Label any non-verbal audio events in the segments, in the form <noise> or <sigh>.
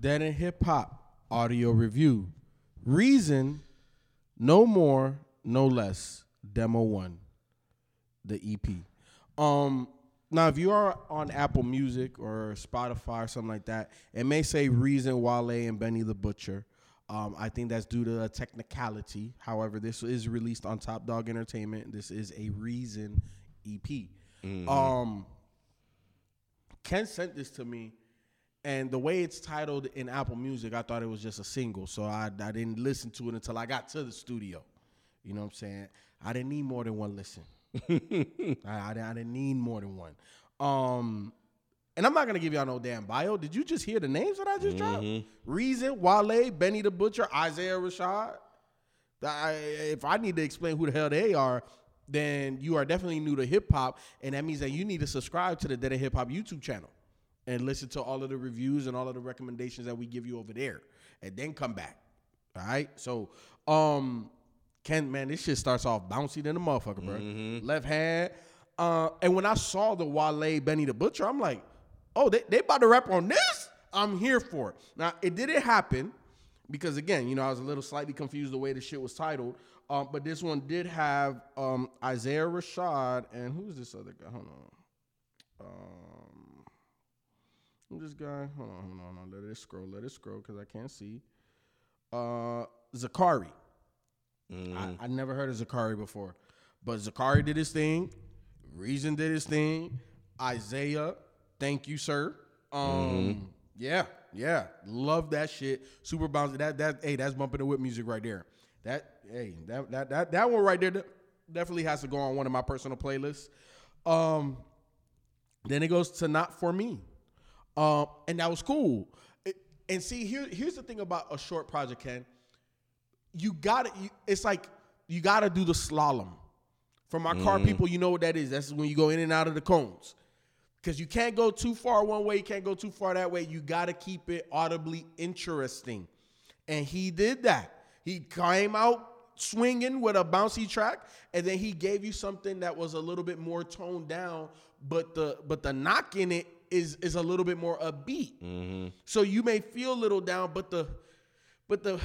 Dead in Hip Hop audio review. Reason, no more, no less. Demo one, the EP. Um, now if you are on Apple Music or Spotify or something like that, it may say Reason, Wale, and Benny the Butcher. Um, I think that's due to a technicality. However, this is released on Top Dawg Entertainment. This is a Reason EP. Um, Ken sent this to me, and the way it's titled in Apple Music, I thought it was just a single, so I, I didn't listen to it until I got to the studio. You know what I'm saying? I didn't need more than one listen. <laughs> I, I, I didn't need more than one. Um, and I'm not gonna give y'all no damn bio. Did you just hear the names that I just dropped? Reason, Wale, Benny the Butcher, Isaiah Rashad. I, if I need to explain who the hell they are, then you are definitely new to hip hop, and that means that you need to subscribe to the Dead Hip Hop YouTube channel and listen to all of the reviews and all of the recommendations that we give you over there, and then come back. All right. So, um, Ken, man, this shit starts off bouncy than a motherfucker, bro. Left hand. Uh, and when I saw the Wale Benny the Butcher, I'm like, oh, they, they about to rap on this? I'm here for it. Now, it didn't happen because, again, you know, I was a little slightly confused the way the shit was titled. Um, but this one did have um, Isaiah Rashad and who's this other guy? Hold on. Um, who's this guy? Hold on, hold on, hold on. Let it scroll. Let it scroll because I can't see. Uh, Zacari. I, I never heard of Zacari before, but Zacari did his thing. Reason did his thing. Isaiah, thank you, sir. Um, yeah, yeah, love that shit. Super bouncy. That that hey, that's bumping the whip music right there. That hey, that that that that one right there definitely has to go on one of my personal playlists. Um, then it goes to not for me, um, and that was cool. It- and see, here here's the thing about a short project, Ken. You gotta it's like you gotta do the slalom. For my car people you know what that is. That's when you go in and out of the cones. Because you can't go too far one way you can't go too far that way. You gotta keep it audibly interesting. And he did that. He came out swinging with a bouncy track and then he gave you something that was a little bit more toned down but the but the knock in it is is a little bit more upbeat mm-hmm. so you may feel a little down but the but the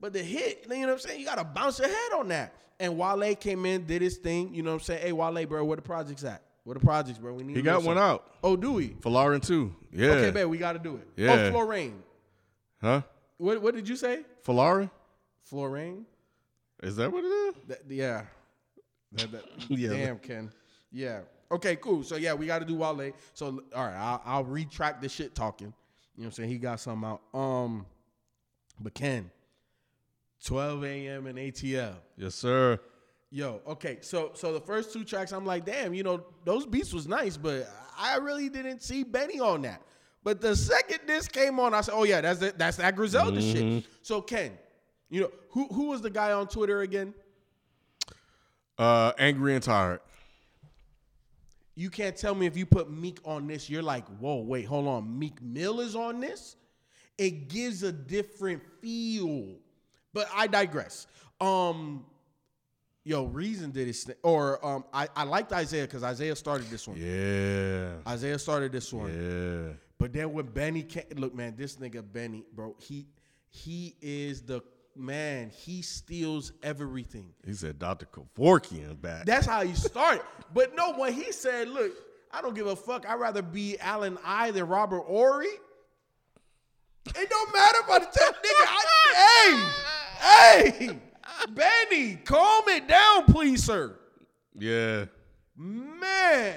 but the hit, you know what I'm saying? You gotta bounce your head on that. And Wale came in, did his thing, you know what I'm saying? Hey Wale, bro, where the projects at? Where the projects, bro? We need He got one out Oh, do we? Folarin too. Yeah. Okay, babe, we gotta do it. Oh, yeah. Oh, Folarin. Huh? What what did you say? Folarin? Is that what it is? That, yeah. That- that- <laughs> Yeah. Damn, Ken. Yeah. Okay, cool. So yeah, we got to do Wale. So all right, I'll, I'll retract the shit talking. You know what I'm saying? He got something out. Um, but Ken, 12 a.m. in ATL. Yes, sir. Yo, okay. So so the first two tracks, I'm like, damn, you know, those beats was nice, but I really didn't see Benny on that. But the second this came on, I said, oh yeah, that's the, that's that Griselda shit. So Ken, you know, who who was the guy on Twitter again? Uh, angry and tired. You can't tell me if you put Meek on this, you're like, whoa, wait, hold on. Meek Mill is on this? It gives a different feel. But I digress. Um, yo, Reason did his thing. Or um, I, I liked Isaiah because Isaiah started this one. Yeah. Isaiah started this one. Yeah. But then when Benny came, look, man, this nigga Benny, bro, he he is the man. He steals everything. He said Dr. Kevorkian back. That's how he <laughs> started. but no, when he said, "Look, I don't give a fuck. I'd rather be Alan I than Robert Horry." It don't matter about the tech nigga. I, <laughs> hey, hey, Benny, calm it down, please, sir. yeah. Man,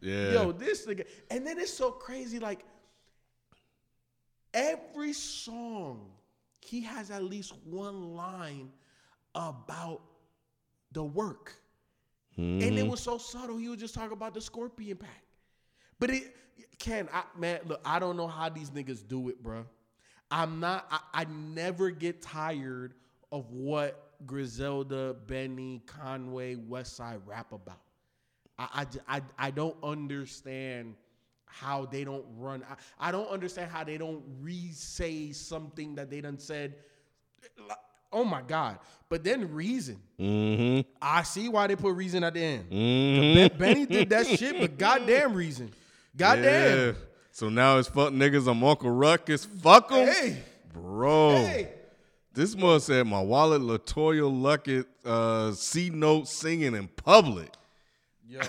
Yeah. yo, this nigga, and then it's so crazy. Like every song, he has at least one line about the work. And it hmm. was so subtle. He would just talk about the scorpion pack. But it Ken, I, man, look, I don't know how these niggas do it, bro. I'm not. I, I never get tired of what Griselda, Benny, Conway, Westside rap about. I, I, I don't understand how they don't run. I, I don't understand how they don't re-say something that they done said. Oh my God! But then Reason, Mm-hmm. I see why they put Reason at the end. Mm-hmm. Ben- Benny did that shit, but goddamn Reason, goddamn. Yeah. So now it's fuck niggas. I'm Uncle Ruckus. Fuck 'em. Hey, Bro. hey. This one said my wallet Latoya Luckett uh C note singing in public. Yo,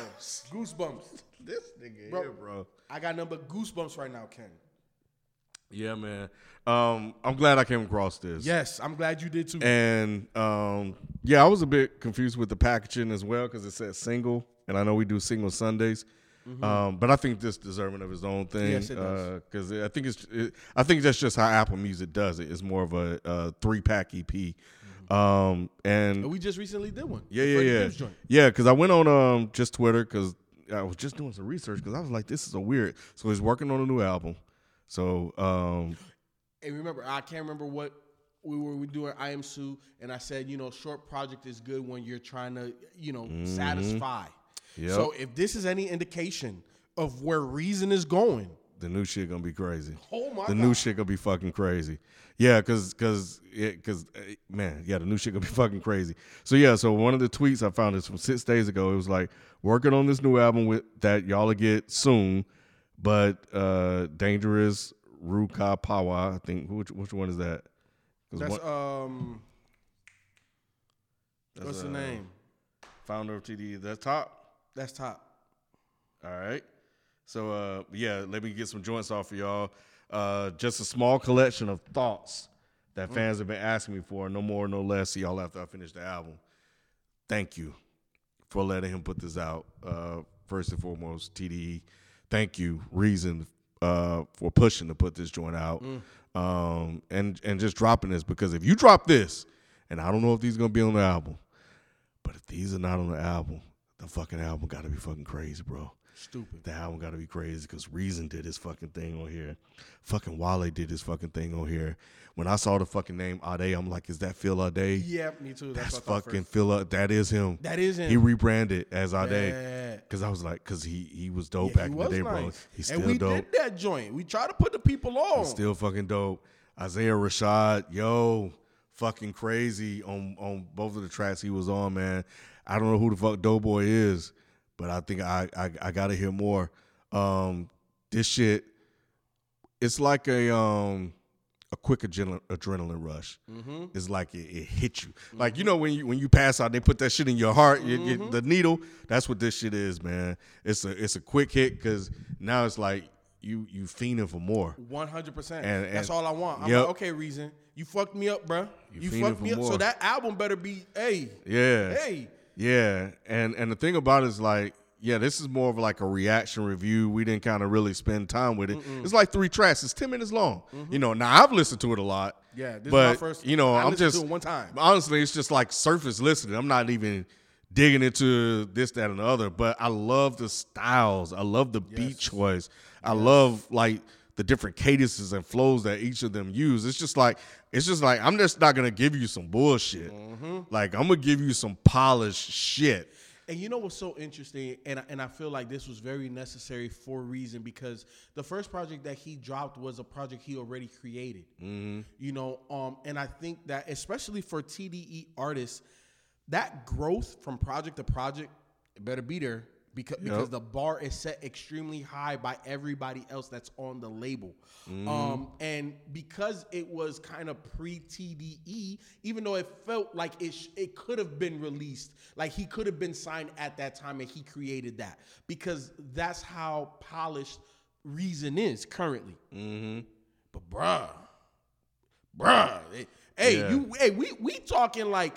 goosebumps. This nigga Bro. here, bro. I got number goosebumps right now, Ken. Yeah, man. Um, I'm glad I came across this. Yes, I'm glad you did too. And um, yeah, I was a bit confused with the packaging as well because it said single, and I know we do single Sundays. Um, but I think this deserving of his own thing Mm-hmm. Yes, it does. because I think it's it, I think that's just how Apple Music does it. It's more of a, a three pack EP. Um, and we just recently did one. yeah, yeah, yeah, yeah. Because I went on um just Twitter because I was just doing some research because I was like, this is a weird. So he's working on a new album. So um, And remember, I can't remember what we were we doing. I am Sue, and I said, you know, short project is good when you're trying to, you know, satisfy. Mm-hmm. Yep. So if this is any indication of where Reason is going, the new shit gonna be crazy. oh my the god, new shit gonna be fucking crazy. Yeah, cause cause it, cause eh, man, yeah, the new shit gonna be <laughs> fucking crazy. So yeah, so one of the tweets I found is from six days ago. It was like working on this new album with that y'all will get soon, but uh dangerous Ruka Pawa. I think which which one is that? That's one- um, that's, what's the uh, name? Founder of TD. That's top. That's top. All right. So uh yeah, let me get some joints off for y'all. Uh just a small collection of thoughts Mm. that fans have been asking me for, no more, no less. See y'all after I finish the album. Thank you for letting him put this out. Uh first and foremost, TDE. Thank you, Reason, uh, for pushing to put this joint out. Mm. Um and and just dropping this because if you drop this, and I don't know if these gonna be on the album, but if these are not on the album, the fucking album gotta be fucking crazy, bro. Stupid. The album got to be crazy because Reason did his fucking thing on here. Fucking Wale did his fucking thing on here. When I saw the fucking name Ade, I'm like, is that Phil Ade? Yeah, me too. That's, That's what I thought fucking first. Phil. Ade. That is him. That is him. He rebranded as Ade. Yeah. Because I was like, because he he was dope Yeah, back in the day, bro. nice. He's still and we dope. did that joint. We tried to put the people on. Still fucking dope. Isaiah Rashad, yo, fucking crazy on on both of the tracks he was on, man. I don't know who the fuck Doughboy is, but I think I I, I gotta hear more. Um, this shit, it's like a um a quick adrenaline, adrenaline rush. It's like it, it hit you. Like you know when you when you pass out, they put that shit in your heart. You get the needle. That's what this shit is, man. It's a it's a quick hit because now it's like you you fiending for more. One hundred percent. That's all I want. I'm Yep. like, okay, reason you fucked me up, bruh. You You, fucked me up. more. So that album better be, hey, Yeah. hey. Yeah, and and the thing about it is like, yeah, this is more of like a reaction review. We didn't kind of really spend time with it. It's like three tracks. It's ten minutes long. You know, now I've listened to it a lot. Mm-hmm. Yeah, this is but my first- you know, I I'm listened just to it one time. Honestly, it's just like surface listening. I'm not even digging into this, that, and the other. But I love the styles. I love the beat choice. I love like the different cadences and flows that each of them use. It's just like it's just like I'm just not gonna give you some bullshit. Mm-hmm. Like I'm gonna give you some polished shit. And you know what's so interesting, and I- and I feel like this was very necessary for a reason because the first project that he dropped was a project he already created. You know, um, and I think that especially for TDE artists, that growth from project to project it better be there because because the bar is set extremely high by everybody else that's on the label. Um, and because it was kind of pre TDE, even though it felt like it sh- it could have been released, like he could have been signed at that time and he created that because that's how polished Reason is currently. But bruh, bruh, eh, hey, Yeah. you, hey, we we talking like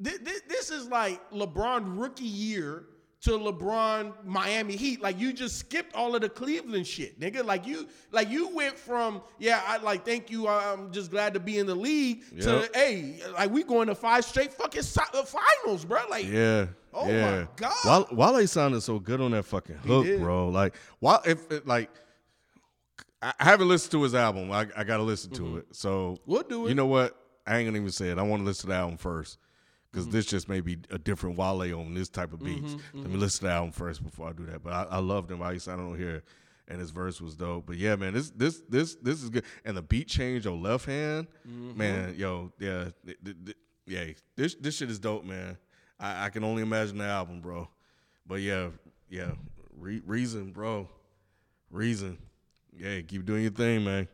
this, this is like LeBron rookie year to LeBron Miami Heat. Like you just skipped all of the Cleveland shit, nigga. Like you, like you went from yeah, I like thank you, I'm just glad to be in the league to Yep. hey, like we going to five straight fucking uh, finals, bro. Like Yeah. Oh my yeah. God. Wale, Wale sounded so good on that fucking hook, bro. Like, while if it, like, I haven't listened to his album. I, I got to listen to it. So We'll do it. You know what? I ain't gonna even say it. I want to listen to the album first because Mm-hmm. this just may be a different Wale on this type of beats. Let me listen to the album first before I do that. But I, I loved him. I used to on here, and his verse was dope. But yeah, man, this this this this is good. And the beat change on left hand, Mm-hmm. man, yo, yeah, th- th- th- yeah, this this shit is dope, man. I, I can only imagine the album, bro. But yeah, yeah, Re- reason, bro, reason. Yeah, keep doing your thing, man.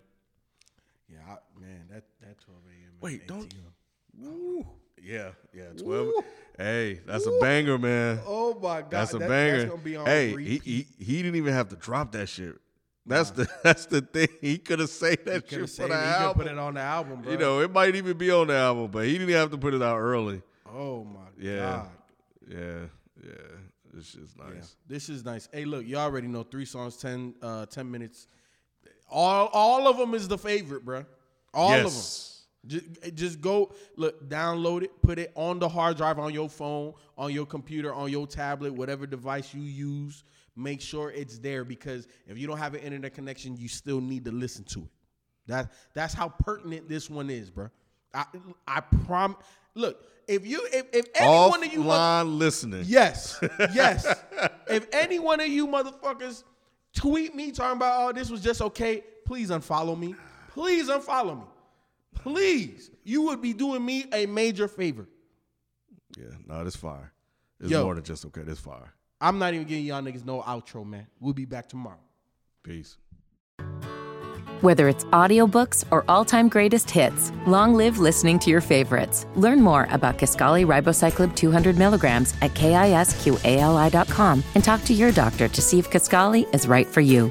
Yeah, I, man, that that 12 a.m. Wait, don't- ATL. Ooh. Yeah, yeah, twelve. Hey, that's a banger, man. Oh my god, That's a that- banger. That's gonna be on hey, he, he he didn't even have to drop that shit. That's the <laughs> that's the thing. He could have saved that shit for the it. Album. put it on the album, bro. you know, it might even be on the album, but he didn't have to put it out early. Oh my Yeah, god. yeah, yeah. This is nice. Yeah. This is nice. Hey, look, you already know three songs, 10, uh, 10 minutes. All all of them is the favorite, bro. All of them. Just, eh, just go look, download it, put it on the hard drive on your phone, on your computer, on your tablet, whatever device you use. Make sure it's there because if you don't have an internet connection, you still need to listen to it. That that's how pertinent this one is, bro. I I prom. Look, if you if, if any one of you mother- Offline listening. Yes, yes. <laughs> if any one of you motherfuckers tweet me talking about oh this was just okay, please unfollow me. Please unfollow me. Please, you would be doing me a major favor. Yeah, no, this fire. It's Yo. more than just okay. This fire. I'm not even giving y'all niggas no outro, man. We'll be back tomorrow. Peace. Whether it's audiobooks or all-time greatest hits, long live listening to your favorites. Learn more about Kisqali Ribociclib 200 milligrams at kisqali.com and talk to your doctor to see if Kisqali is right for you.